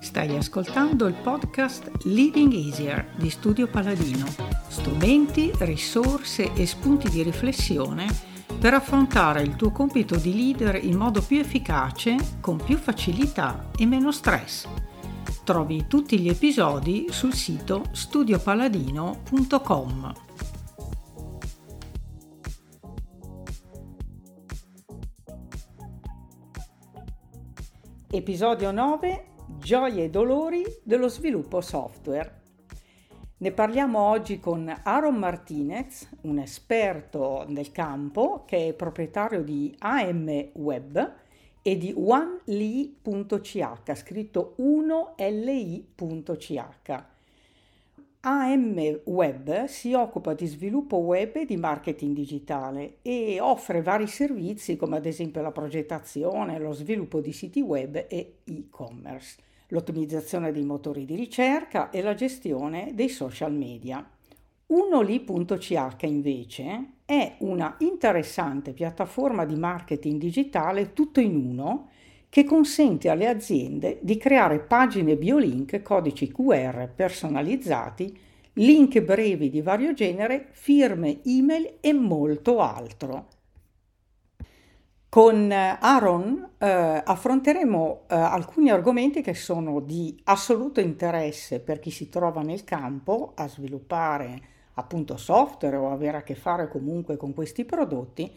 Stai ascoltando il podcast Leading Easier di Studio Paladino. Strumenti, risorse e spunti di riflessione per affrontare il tuo compito di leader in modo più efficace, con più facilità e meno stress. Trovi tutti gli episodi sul sito studiopaladino.com. Episodio 9 Gioie e dolori dello sviluppo software. Ne parliamo oggi con Aaron Martinez, un esperto del campo che è proprietario di AM Web e di oneli.ch, scritto 1li.ch. AM Web si occupa di sviluppo web e di marketing digitale e offre vari servizi come ad esempio la progettazione, lo sviluppo di siti web e e-commerce, l'ottimizzazione dei motori di ricerca e la gestione dei social media. Unoli.ch invece è una interessante piattaforma di marketing digitale tutto in uno che consente alle aziende di creare pagine biolink, codici QR personalizzati, link brevi di vario genere, firme, email e molto altro. Con eh, Aaron eh, affronteremo eh, alcuni argomenti che sono di assoluto interesse per chi si trova nel campo a sviluppare appunto software o avere a che fare comunque con questi prodotti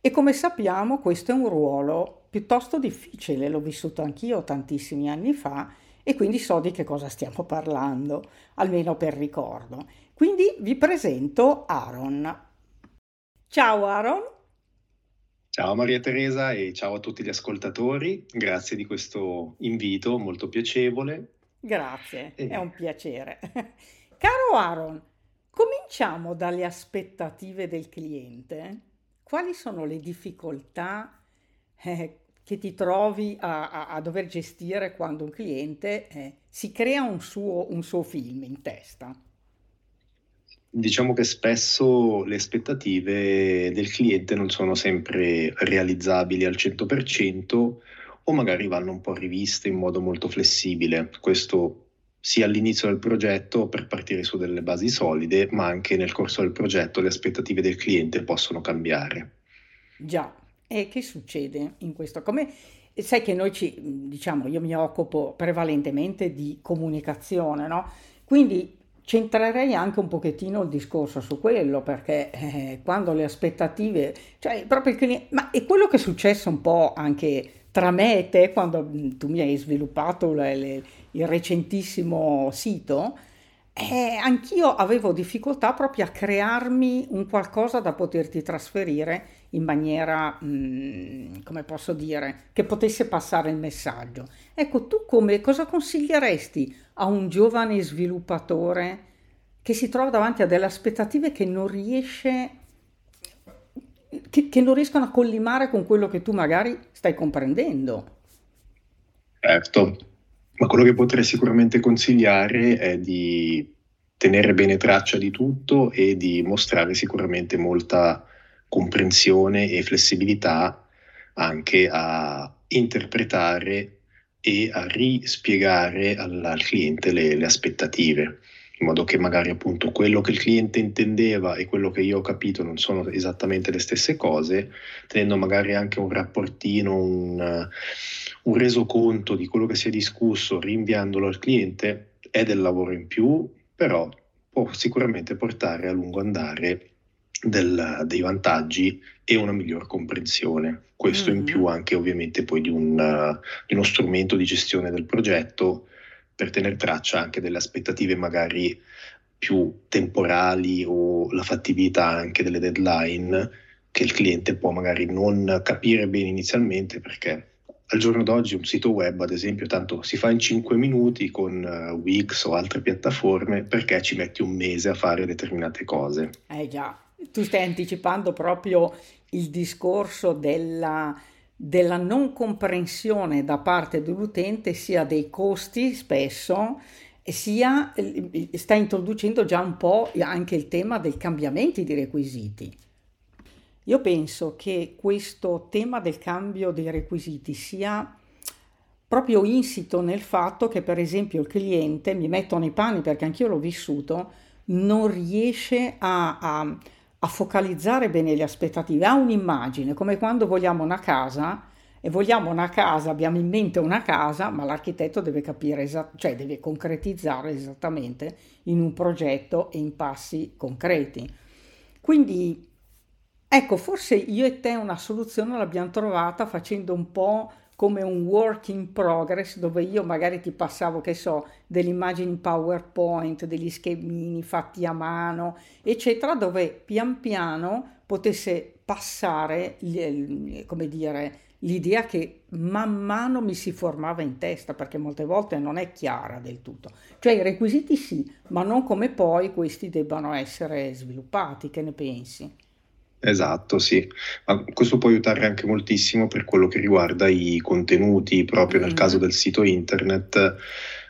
e come sappiamo questo è un ruolo piuttosto difficile, l'ho vissuto anch'io tantissimi anni fa e quindi so di che cosa stiamo parlando, almeno per ricordo. Quindi vi presento Aaron. Ciao Aaron. Ciao Maria Teresa e ciao a tutti gli ascoltatori, grazie di questo invito molto piacevole. Grazie, e... è un piacere. Caro Aaron, cominciamo dalle aspettative del cliente. Quali sono le difficoltà eh, che ti trovi a, a, a, dover gestire quando un cliente eh, si crea un suo, un suo film in testa? Diciamo che spesso le aspettative del cliente non sono sempre realizzabili al 100% o magari vanno un po' riviste in modo molto flessibile. Questo sia all'inizio del progetto per partire su delle basi solide, ma anche nel corso del progetto le aspettative del cliente possono cambiare. Già, e che succede in questo? Come sai che noi ci diciamo, io mi occupo prevalentemente di comunicazione, no? Quindi centrerei anche un pochettino il discorso su quello, perché eh, quando le aspettative, cioè proprio il cliente, ma è quello che è successo un po' anche tra me e te quando mm, tu mi hai sviluppato le, le, il recentissimo sito, eh, anch'io avevo difficoltà proprio a crearmi un qualcosa da poterti trasferire in maniera, mh, mm, come posso dire, che potesse passare il messaggio. Ecco, tu come, cosa consiglieresti a un giovane sviluppatore che si trova davanti a delle aspettative che non riesce che, che, non riescono a collimare con quello che tu magari stai comprendendo. Certo, ma quello che potrei sicuramente consigliare è di tenere bene traccia di tutto e di mostrare sicuramente molta comprensione e flessibilità anche a interpretare e a rispiegare al, al cliente le, le aspettative in modo che magari appunto quello che il cliente intendeva e quello che io ho capito non sono esattamente le stesse cose, tenendo magari anche un rapportino, un, un resoconto di quello che si è discusso, rinviandolo al cliente, è del lavoro in più, però può sicuramente portare a lungo andare del, dei vantaggi e una miglior comprensione. Questo mm-hmm. in più anche ovviamente poi di, un, di uno strumento di gestione del progetto per tenere traccia anche delle aspettative magari più temporali o la fattibilità anche delle deadline che il cliente può magari non capire bene inizialmente perché al giorno d'oggi un sito web, ad esempio, tanto si fa in 5 minuti con uh, Wix o altre piattaforme perché ci metti un mese a fare determinate cose. Eh già, tu stai anticipando proprio il discorso della della non comprensione da parte dell'utente sia dei costi spesso sia sta introducendo già un po' anche il tema dei cambiamenti di requisiti. Io penso che questo tema del cambio dei requisiti sia proprio insito nel fatto che per esempio il cliente, mi metto nei panni perché anch'io l'ho vissuto, non riesce a, a, a focalizzare bene le aspettative, ha un'immagine, come quando vogliamo una casa e vogliamo una casa, abbiamo in mente una casa, ma l'architetto deve capire, esat- cioè deve concretizzare esattamente in un progetto e in passi concreti. Quindi, ecco, forse io e te una soluzione l'abbiamo trovata facendo un po' come un work in progress dove io magari ti passavo, che so, delle immagini PowerPoint, degli schemini fatti a mano, eccetera, dove pian piano potesse passare, come dire, l'idea che man mano mi si formava in testa, perché molte volte non è chiara del tutto. Cioè i requisiti sì, ma non come poi questi debbano essere sviluppati, che ne pensi? Esatto, sì. Ma questo può aiutare anche moltissimo per quello che riguarda i contenuti, proprio nel caso del sito internet,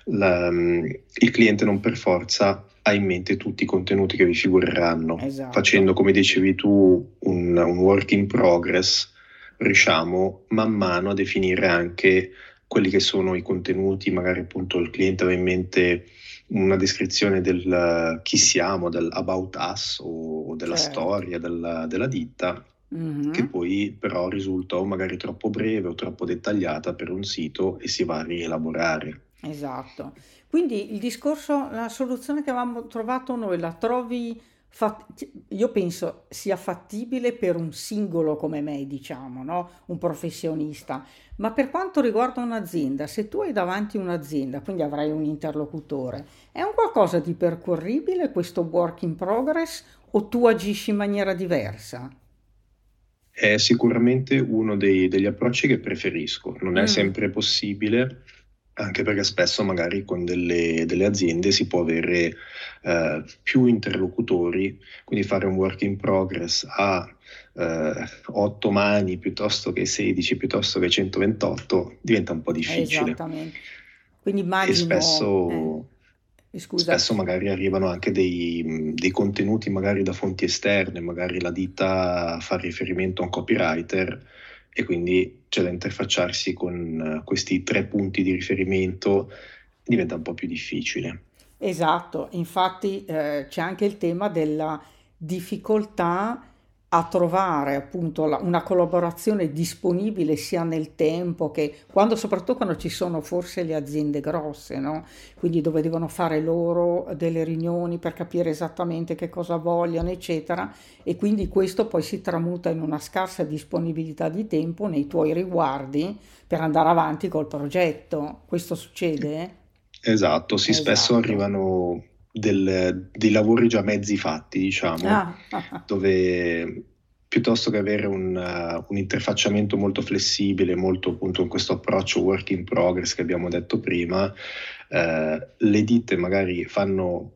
la, il cliente non per forza ha in mente tutti i contenuti che vi figureranno. Esatto. Facendo, come dicevi tu, un, un work in progress, riusciamo man mano a definire anche quelli che sono i contenuti, magari appunto il cliente aveva in mente una descrizione del chi siamo, del about us o, della certo. storia della, della ditta, mm-hmm. che poi però risulta o magari troppo breve o troppo dettagliata per un sito e si va a rielaborare. Esatto. Quindi il discorso, la soluzione che avevamo trovato noi la trovi io penso sia fattibile per un singolo come me, diciamo, no? un professionista, ma per quanto riguarda un'azienda, se tu hai davanti un'azienda, quindi avrai un interlocutore, è un qualcosa di percorribile questo work in progress o tu agisci in maniera diversa? È sicuramente uno dei, degli approcci che preferisco, non è mm. sempre possibile anche perché spesso magari con delle, delle aziende si può avere eh, più interlocutori, quindi fare un work in progress a eh, 8 mani piuttosto che 16, piuttosto che 128 diventa un po' difficile. Esattamente. Quindi immagino... E spesso... Eh. Spesso magari arrivano anche dei, dei, contenuti magari da fonti esterne, magari la ditta fa riferimento a un copywriter e quindi c'è da interfacciarsi con eh, questi tre punti di riferimento, diventa un po' più difficile. Esatto, infatti eh, c'è anche il tema della difficoltà a trovare appunto la, una collaborazione disponibile sia nel tempo che quando, soprattutto quando ci sono forse le aziende grosse, no? quindi dove devono fare loro delle riunioni per capire esattamente che cosa vogliono, eccetera, e quindi questo poi si tramuta in una scarsa disponibilità di tempo nei tuoi riguardi per andare avanti col progetto. Questo succede? Esatto, sì, esatto. spesso arrivano del, dei lavori già mezzi fatti, diciamo, ah. dove piuttosto che avere un, uh, un, interfacciamento molto flessibile, molto appunto in questo approccio work in progress che abbiamo detto prima, uh, le ditte magari fanno,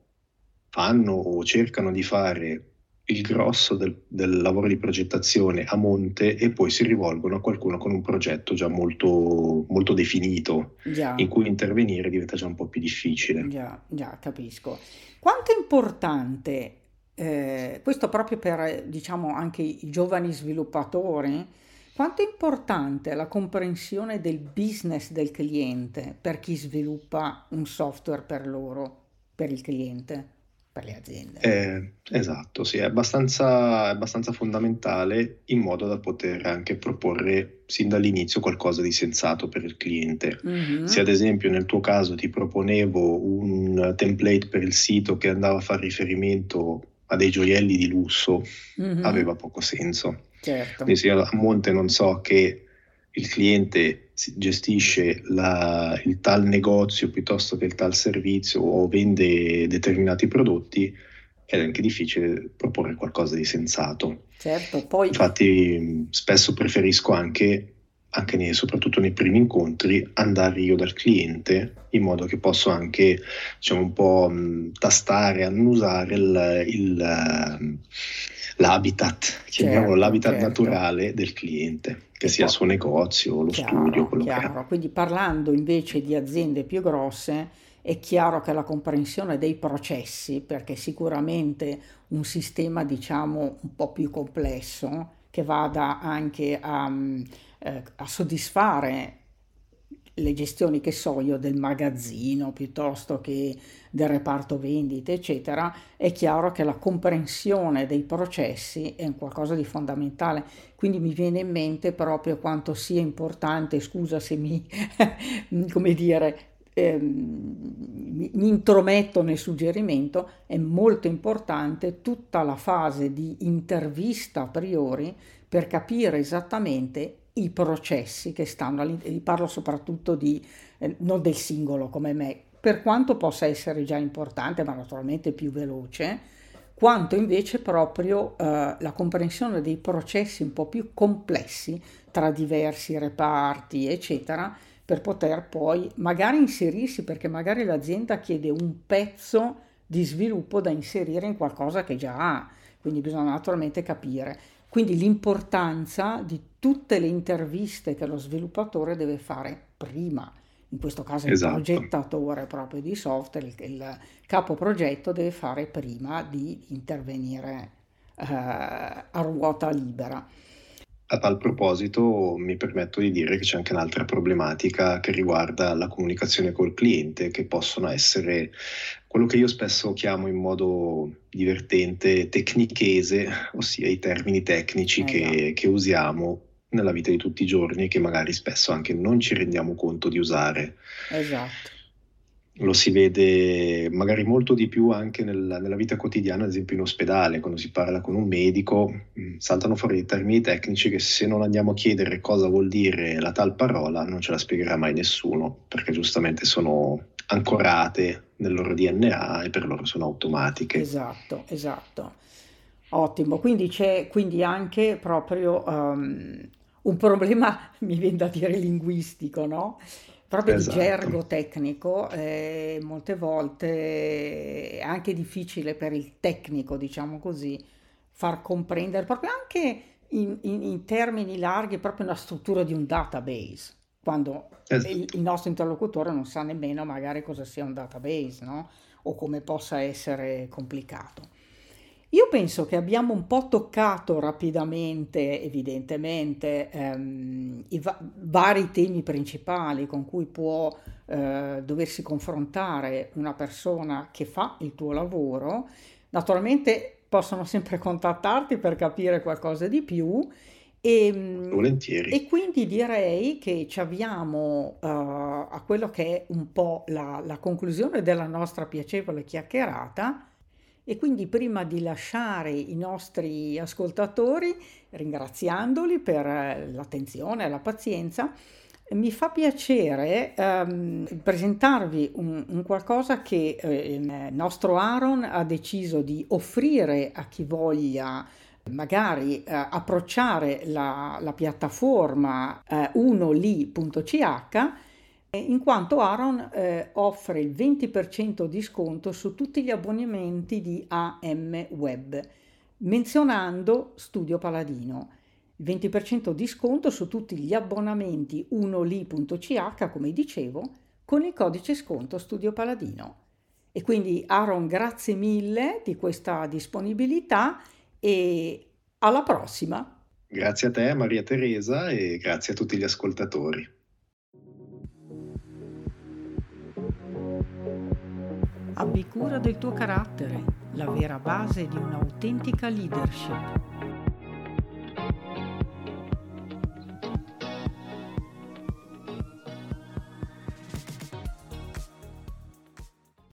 fanno o cercano di fare il grosso del, del, lavoro di progettazione a monte e poi si rivolgono a qualcuno con un progetto già molto, molto definito, già. in cui intervenire diventa già un po' più difficile. Già, già capisco. Quanto è importante, eh, questo proprio per diciamo anche i giovani sviluppatori, quanto è importante la comprensione del business del cliente per chi sviluppa un software per loro, per il cliente? Per le aziende. Eh, esatto, sì, è abbastanza, è abbastanza, fondamentale in modo da poter anche proporre sin dall'inizio qualcosa di sensato per il cliente. Mm-hmm. Se ad esempio nel tuo caso ti proponevo un template per il sito che andava a fare riferimento a dei gioielli di lusso, mm-hmm. aveva poco senso. Certo. Quindi se io a monte non so che il cliente gestisce la, il tal negozio piuttosto che il tal servizio o vende determinati prodotti, è anche difficile proporre qualcosa di sensato. Certo, poi... Infatti spesso preferisco anche, anche nei, soprattutto nei primi incontri, andare io dal cliente in modo che posso anche diciamo, un po' mh, tastare, annusare il, il, l'habitat, chiamiamolo certo, l'habitat certo. naturale del cliente che sia il suo negozio, lo chiaro, studio, quello chiaro. che è. Quindi parlando invece di aziende più grosse, è chiaro che la comprensione dei processi, perché sicuramente un sistema diciamo un po' più complesso, che vada anche a, eh, a soddisfare le gestioni che so io del magazzino piuttosto che del reparto vendite eccetera è chiaro che la comprensione dei processi è qualcosa di fondamentale. Quindi mi viene in mente proprio quanto sia importante scusa se mi come dire mi, mi intrometto nel suggerimento è molto importante tutta la fase di intervista a priori per capire esattamente i processi che stanno all'interno, parlo soprattutto di, eh, non del singolo come me, per quanto possa essere già importante, ma naturalmente più veloce, quanto invece proprio eh, la comprensione dei processi un po' più complessi tra diversi reparti, eccetera, per poter poi magari inserirsi, perché magari l'azienda chiede un pezzo di sviluppo da inserire in qualcosa che già ha, quindi bisogna naturalmente capire. Quindi l'importanza di tutte le interviste che lo sviluppatore deve fare prima, in questo caso esatto. il progettatore proprio di software, il, il capo progetto deve fare prima di intervenire eh, a ruota libera. A tal proposito mi permetto di dire che c'è anche un'altra problematica che riguarda la comunicazione col cliente, che possono essere quello che io spesso chiamo in modo divertente tecnichese, ossia i termini tecnici eh, che, che usiamo nella vita di tutti i giorni e che magari spesso anche non ci rendiamo conto di usare. Esatto lo si vede magari molto di più anche nel, nella vita quotidiana, ad esempio in ospedale, quando si parla con un medico, mm, saltano fuori dei termini tecnici che se non andiamo a chiedere cosa vuol dire la tal parola non ce la spiegherà mai nessuno, perché giustamente sono ancorate nel loro DNA e per loro sono automatiche. Esatto, esatto. Ottimo, quindi c'è quindi anche proprio um, un problema, mi viene da dire, linguistico, no? Proprio esatto. di gergo tecnico, eh, molte volte è anche difficile per il tecnico, diciamo così, far comprendere proprio anche in, in, in termini larghi proprio la struttura di un database, quando esatto. il, il, nostro interlocutore non sa nemmeno magari cosa sia un database, no? O come possa essere complicato. Io penso che abbiamo un po' toccato rapidamente, evidentemente, ehm, i va- vari temi principali con cui può eh, doversi confrontare una persona che fa il tuo lavoro. Naturalmente possono sempre contattarti per capire qualcosa di più. E, ehm, Volentieri. E quindi direi che ci avviamo uh, a quello che è un po' la, la conclusione della nostra piacevole chiacchierata. E quindi prima di lasciare i nostri ascoltatori, ringraziandoli per eh, l'attenzione e la pazienza, mi fa piacere um, presentarvi un, un, qualcosa che eh, il nostro Aaron ha deciso di offrire a chi voglia magari eh, approcciare la, la piattaforma eh, unoli.ch in quanto Aaron eh, offre il 20% di sconto su tutti gli abbonamenti di AM Web, menzionando Studio Paladino. Il 20% di sconto su tutti gli abbonamenti unoli.ch, come dicevo, con il codice sconto Studio Paladino. E quindi Aaron, grazie mille di questa disponibilità e alla prossima. Grazie a te Maria Teresa e grazie a tutti gli ascoltatori. Abbi cura del tuo carattere, la vera base di un'autentica leadership.